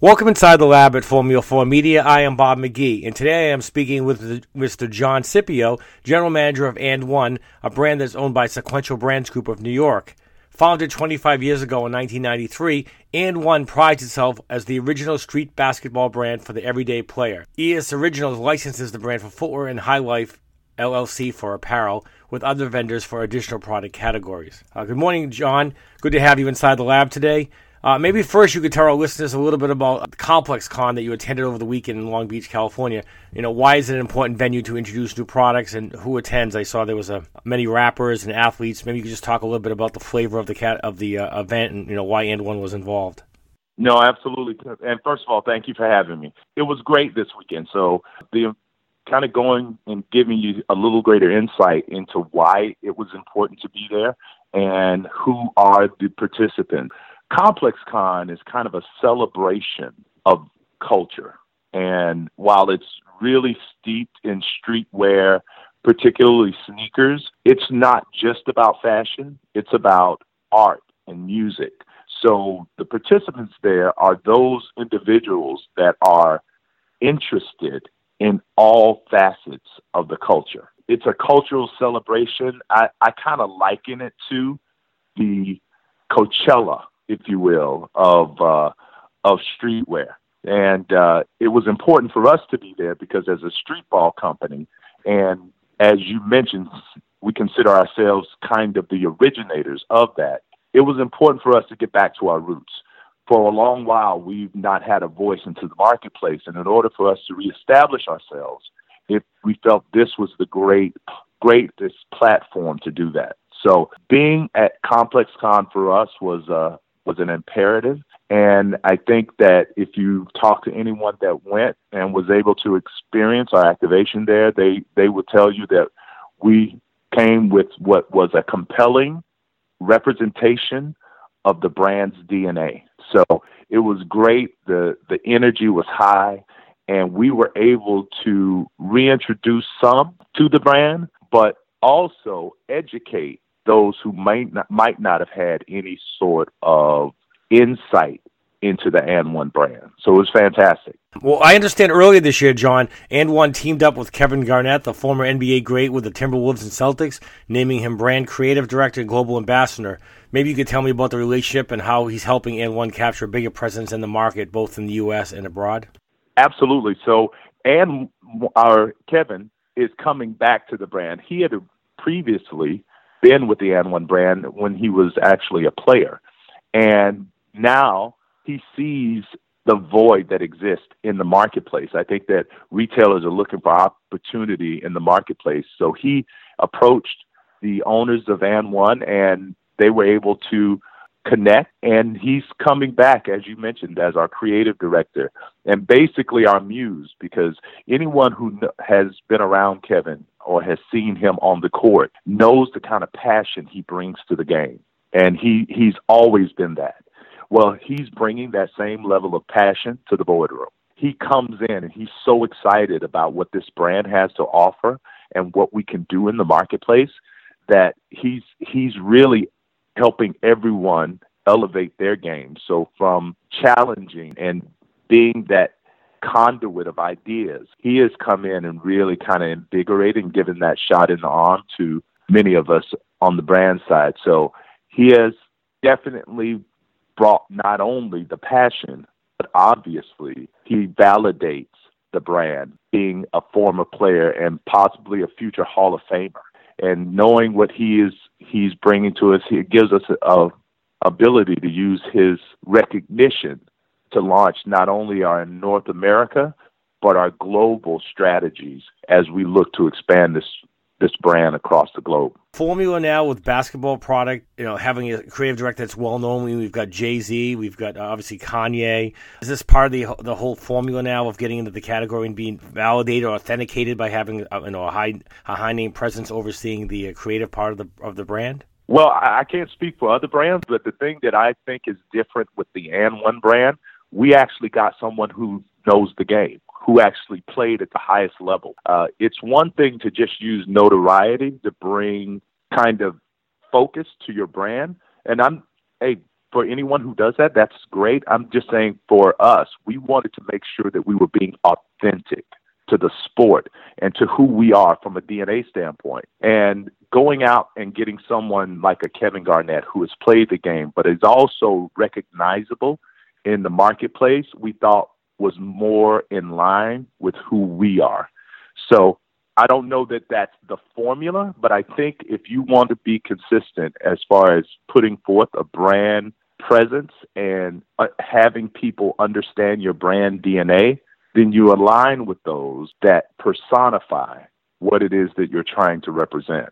Welcome inside the lab at Formula 4 Media. I am Bob McGee, and today I am speaking with Mr. John Scipio, General Manager of And One, a brand that's owned by Sequential Brands Group of New York. Founded 25 years ago in 1993, And One prides itself as the original street basketball brand for the everyday player. ES Originals licenses the brand for footwear and High Life LLC for apparel, with other vendors for additional product categories. Uh, good morning, John. Good to have you inside the lab today. Uh, maybe first you could tell our listeners a little bit about Complex Con that you attended over the weekend in Long Beach, California. You know, why is it an important venue to introduce new products and who attends? I saw there was a, many rappers and athletes. Maybe you could just talk a little bit about the flavor of the cat of the uh, event and you know why and one was involved. No, absolutely. And first of all, thank you for having me. It was great this weekend. So the kind of going and giving you a little greater insight into why it was important to be there and who are the participants. Complex Con is kind of a celebration of culture. And while it's really steeped in streetwear, particularly sneakers, it's not just about fashion, it's about art and music. So the participants there are those individuals that are interested in all facets of the culture. It's a cultural celebration. I, I kind of liken it to the Coachella if you will, of uh, of streetwear. And uh, it was important for us to be there because as a street ball company, and as you mentioned, we consider ourselves kind of the originators of that. It was important for us to get back to our roots. For a long while, we've not had a voice into the marketplace, and in order for us to reestablish ourselves, if we felt this was the great, greatest platform to do that. So, being at Complex Con for us was uh, was an imperative. And I think that if you talk to anyone that went and was able to experience our activation there, they, they would tell you that we came with what was a compelling representation of the brand's DNA. So it was great. The, the energy was high and we were able to reintroduce some to the brand, but also educate those who might not, might not have had any sort of insight into the And One brand. So it was fantastic. Well, I understand earlier this year, John, And One teamed up with Kevin Garnett, the former NBA great with the Timberwolves and Celtics, naming him brand creative director and global ambassador. Maybe you could tell me about the relationship and how he's helping And One capture a bigger presence in the market, both in the U.S. and abroad. Absolutely. So, and our Kevin is coming back to the brand. He had previously been with the And One brand when he was actually a player. And now he sees the void that exists in the marketplace. I think that retailers are looking for opportunity in the marketplace. So he approached the owners of And One and they were able to connect and he's coming back as you mentioned as our creative director and basically our muse because anyone who has been around Kevin or has seen him on the court knows the kind of passion he brings to the game. And he, he's always been that. Well, he's bringing that same level of passion to the boardroom. He comes in and he's so excited about what this brand has to offer and what we can do in the marketplace that he's he's really helping everyone elevate their game. So from challenging and being that conduit of ideas. He has come in and really kind of invigorated and given that shot in the arm to many of us on the brand side. So he has definitely brought not only the passion, but obviously he validates the brand being a former player and possibly a future Hall of Famer. And knowing what he is he's bringing to us, he gives us a, a ability to use his recognition to launch not only our North America, but our global strategies as we look to expand this this brand across the globe. Formula now with basketball product, you know, having a creative director that's well known. We've got Jay Z, we've got uh, obviously Kanye. Is this part of the the whole formula now of getting into the category and being validated or authenticated by having uh, you know a high a high name presence overseeing the uh, creative part of the of the brand? Well, I can't speak for other brands, but the thing that I think is different with the And One brand we actually got someone who knows the game, who actually played at the highest level. Uh, it's one thing to just use notoriety to bring kind of focus to your brand. And I'm, hey, for anyone who does that, that's great. I'm just saying for us, we wanted to make sure that we were being authentic to the sport and to who we are from a DNA standpoint. And going out and getting someone like a Kevin Garnett who has played the game but is also recognizable in the marketplace, we thought was more in line with who we are. So I don't know that that's the formula, but I think if you want to be consistent as far as putting forth a brand presence and uh, having people understand your brand DNA, then you align with those that personify what it is that you're trying to represent.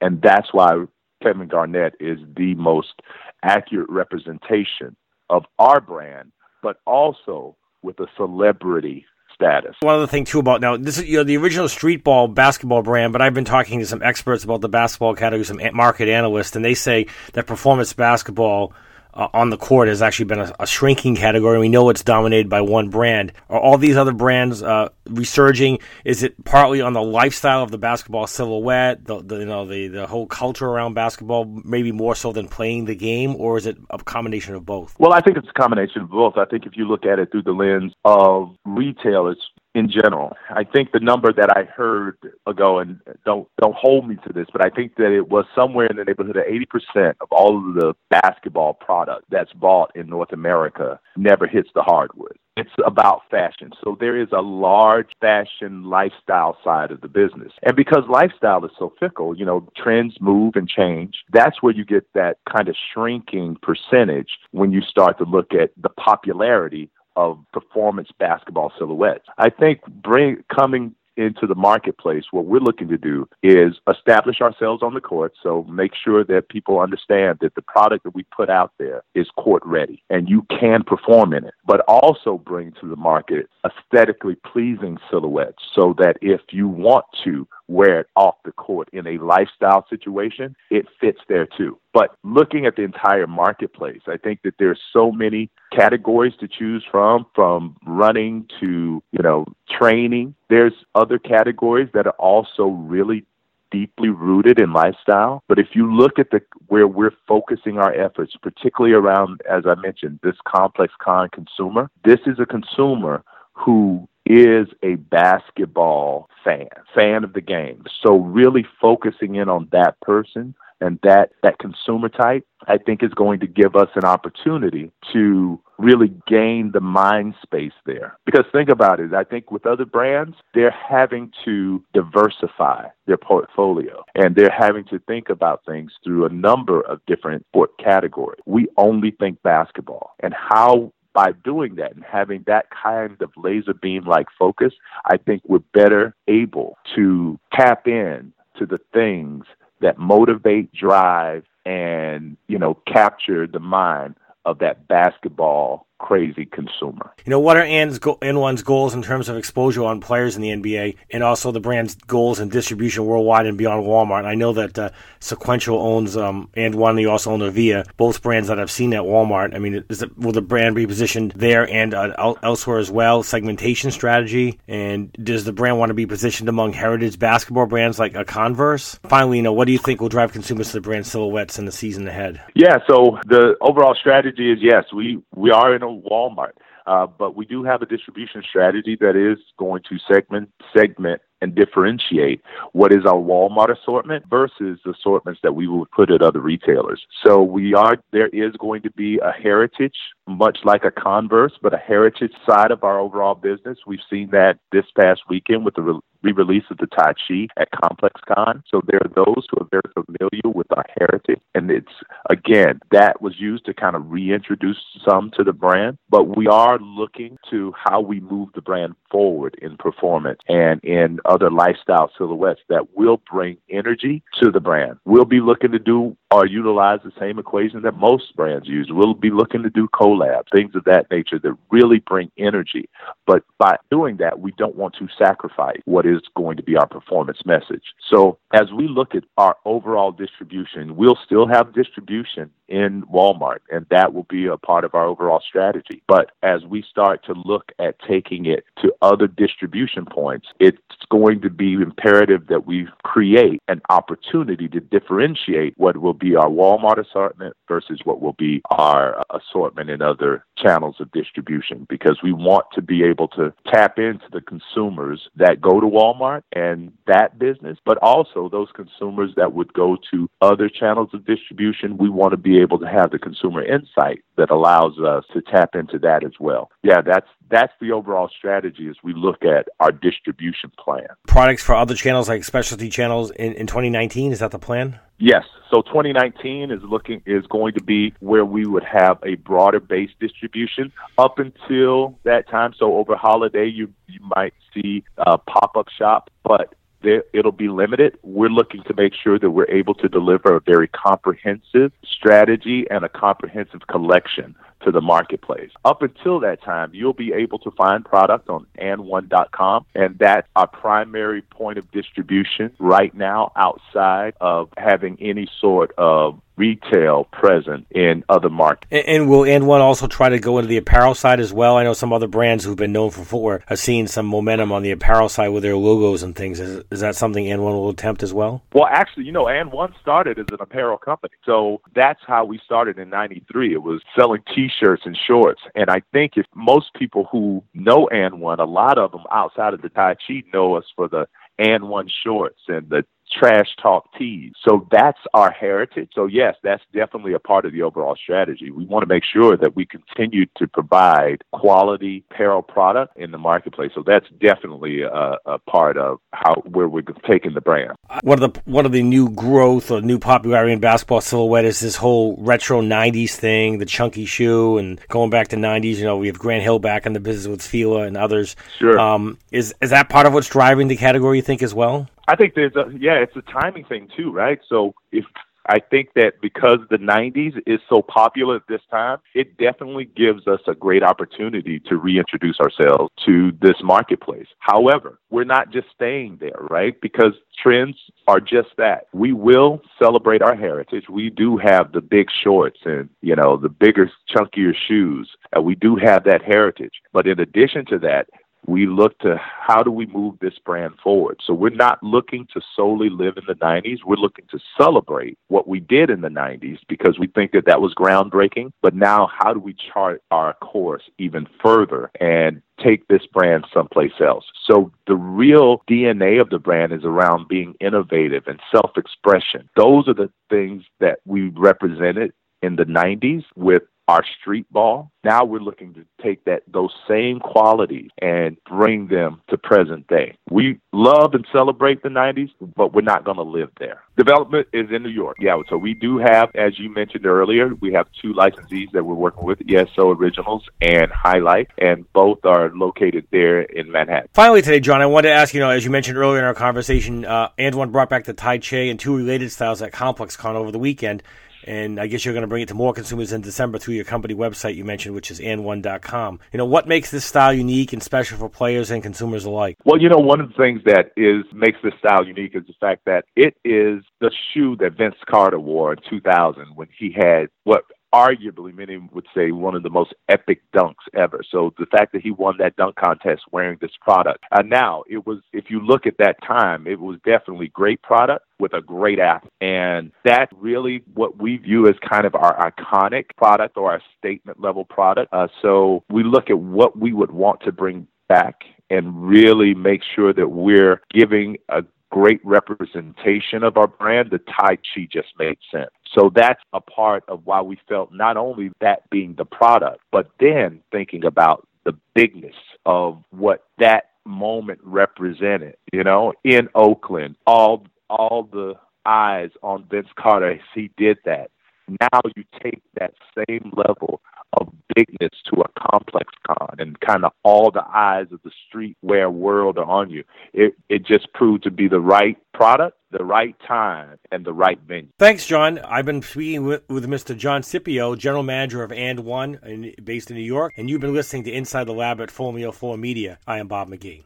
And that's why Kevin Garnett is the most accurate representation of our brand, but also with a celebrity status. One other thing too about now this is you know the original street ball basketball brand, but I've been talking to some experts about the basketball category, some market analysts, and they say that performance basketball uh, on the court has actually been a, a, shrinking category. We know it's dominated by one brand. Are all these other brands uh, resurging? Is it partly on the lifestyle of the basketball silhouette, the, the, you know the the whole culture around basketball, maybe more so than playing the game, or is it a combination of both? Well, I think it's a combination of both. I think if you look at it through the lens of retail, it's in general. I think the number that I heard ago, and don't don't hold me to this, but I think that it was somewhere in the neighborhood of eighty percent of all of the basketball product that's bought in North America never hits the hardwood. It's about fashion. So there is a large fashion lifestyle side of the business. And because lifestyle is so fickle, you know, trends move and change. That's where you get that kind of shrinking percentage when you start to look at the popularity of performance basketball silhouettes. I think bring coming into the marketplace, what we're looking to do is establish ourselves on the court. So make sure that people understand that the product that we put out there is court ready and you can perform in it, but also bring to the market aesthetically pleasing silhouettes so that if you want to wear it off the court in a lifestyle situation, it fits there too. But looking at the entire marketplace, I think that there's so many categories to choose from, from running to, you know, training. There's other categories that are also really deeply rooted in lifestyle. But if you look at the where we're focusing our efforts, particularly around, as I mentioned, this complex con consumer, this is a consumer who is a basketball fan, fan of the game. So really focusing in on that person and that that consumer type, I think is going to give us an opportunity to really gain the mind space there. Because think about it, I think with other brands, they're having to diversify their portfolio and they're having to think about things through a number of different sport categories. We only think basketball and how by doing that and having that kind of laser beam like focus, I think we're better able to tap in to the things that motivate, drive, and you know capture the mind of that basketball crazy consumer. You know, what are And1's goals in terms of exposure on players in the NBA and also the brand's goals and distribution worldwide and beyond Walmart? I know that uh, Sequential owns um, And1, they also own Avia, both brands that I've seen at Walmart. I mean, it, will the brand be positioned there and uh, elsewhere as well? Segmentation strategy? And does the brand want to be positioned among heritage basketball brands like a Converse? Finally, you know, what do you think will drive consumers to the brand silhouettes in the season ahead? Yeah, so the overall strategy is yes, we, we are in a Walmart. Uh, but we do have a distribution strategy that is going to segment segment and differentiate what is our Walmart assortment versus assortments that we would put at other retailers. So we are there is going to be a heritage, much like a Converse, but a heritage side of our overall business. We've seen that this past weekend with the re-release of the Tai Chi at Complex Con. So there are those who are very familiar with our heritage, and it's again that was used to kind of reintroduce some to the brand. But we are looking to how we move the brand forward in performance and in other lifestyle silhouettes that will bring energy to the brand. We'll be looking to do or utilize the same equation that most brands use. We'll be looking to do collabs, things of that nature that really bring energy. But by doing that, we don't want to sacrifice what is going to be our performance message. So as we look at our overall distribution, we'll still have distribution in Walmart, and that will be a part of our overall strategy. But as we start to look at taking it to other distribution points, it's going to be imperative that we create an opportunity to differentiate what will be our Walmart assortment versus what will be our assortment in other channels of distribution because we want to be able to tap into the consumers that go to Walmart and that business, but also those consumers that would go to other channels of distribution. We want to be able to have the consumer insight that allows us to tap into that as well. Yeah, that's that's the overall strategy as we look at our distribution plan. Products for other channels like specialty channels in, in 2019, is that the plan? Yes. So 2019 is looking is going to be where we would have a broader base distribution. Up until that time, so over holiday, you you might see uh, a pop up shop, but it'll be limited. We're looking to make sure that we're able to deliver a very comprehensive strategy and a comprehensive collection to the marketplace. Up until that time, you'll be able to find product on and1.com, and that's our primary point of distribution right now outside of having any sort of retail present in other markets. And, and will and one also try to go into the apparel side as well? I know some other brands who've been known for footwear have seen some momentum on the apparel side with their logos and things. Is, is that something and one will attempt as well? Well, actually, you know, and one started as an apparel company, so that's how we started in '93. It was selling T-shirts and shorts, and I think if most people who know and one, a lot of them outside of the Tai Chi know us for the and one shorts and the trash talk tees. So that's our heritage. So yes, that's definitely a part of the overall strategy. We want to make sure that we continue to provide quality apparel product in the marketplace. So that's definitely a, a part of how where we're taking the brand. One of the one of the new growth or new popularity in basketball silhouette is this whole retro '90s thing, the chunky shoe, and going back to '90s. You know, we have Grant Hill back in the business with Fila and others. Sure. Um, is is that part of what's driving the category? You think as well? I think there's a yeah, it's a timing thing too, right? So if I think that because the 90s is so popular at this time, it definitely gives us a great opportunity to reintroduce ourselves to this marketplace. However, we're not just staying there, right? Because trends are just that. We will celebrate our heritage. We do have the big shorts and, you know, the bigger, chunkier shoes. And we do have that heritage. But in addition to that, we look to how do we move this brand forward. So we're not looking to solely live in the 90s. We're looking to celebrate what we did in the 90s because we think that that was groundbreaking. But now, how do we chart our course even further and take this brand someplace else? So the real DNA of the brand is around being innovative and self expression. Those are the things that we represented in the 90s with our street ball. Now we're looking to take that those same qualities and bring them to present day. We love and celebrate the 90s, but we're not going to live there. Development is in New York. Yeah, so we do have, as you mentioned earlier, we have two licensees that we're working with, ESO Originals and Highlight, and both are located there in Manhattan. Finally, today, John, I wanted to ask you know, as you mentioned earlier in our conversation, uh, and one brought back the Tai Chi and two related styles at ComplexCon over the weekend and I guess you're going to bring it to more consumers in December through your company website you mentioned, which is and1.com. You know, what makes this style unique and special for players and consumers alike? Well, you know, one of the things that is makes this style unique is the fact that it is the shoe that Vince Carter wore in 2000 when he had what arguably many would say one of the most epic dunks ever. So the fact that he won that dunk contest wearing this product. And now it was if you look at that time, it was definitely great product with a great athlete. And that's really what we view as kind of our iconic product or our statement level product. Uh, so we look at what we would want to bring back and really make sure that we're giving a great representation of our brand, the Tai Chi just made sense. So that's a part of why we felt not only that being the product, but then thinking about the bigness of what that moment represented, you know, in Oakland, all all the eyes on Vince Carter as he did that. Now you take that same level of bigness to a complex con and kind of all the eyes of the streetwear world are on you. It it just proved to be the right product, the right time, and the right venue. Thanks, John. I've been speaking with, with Mr. John Scipio, General Manager of And One, based in New York, and you've been listening to Inside the Lab at Formula 4 Media. I am Bob McGee.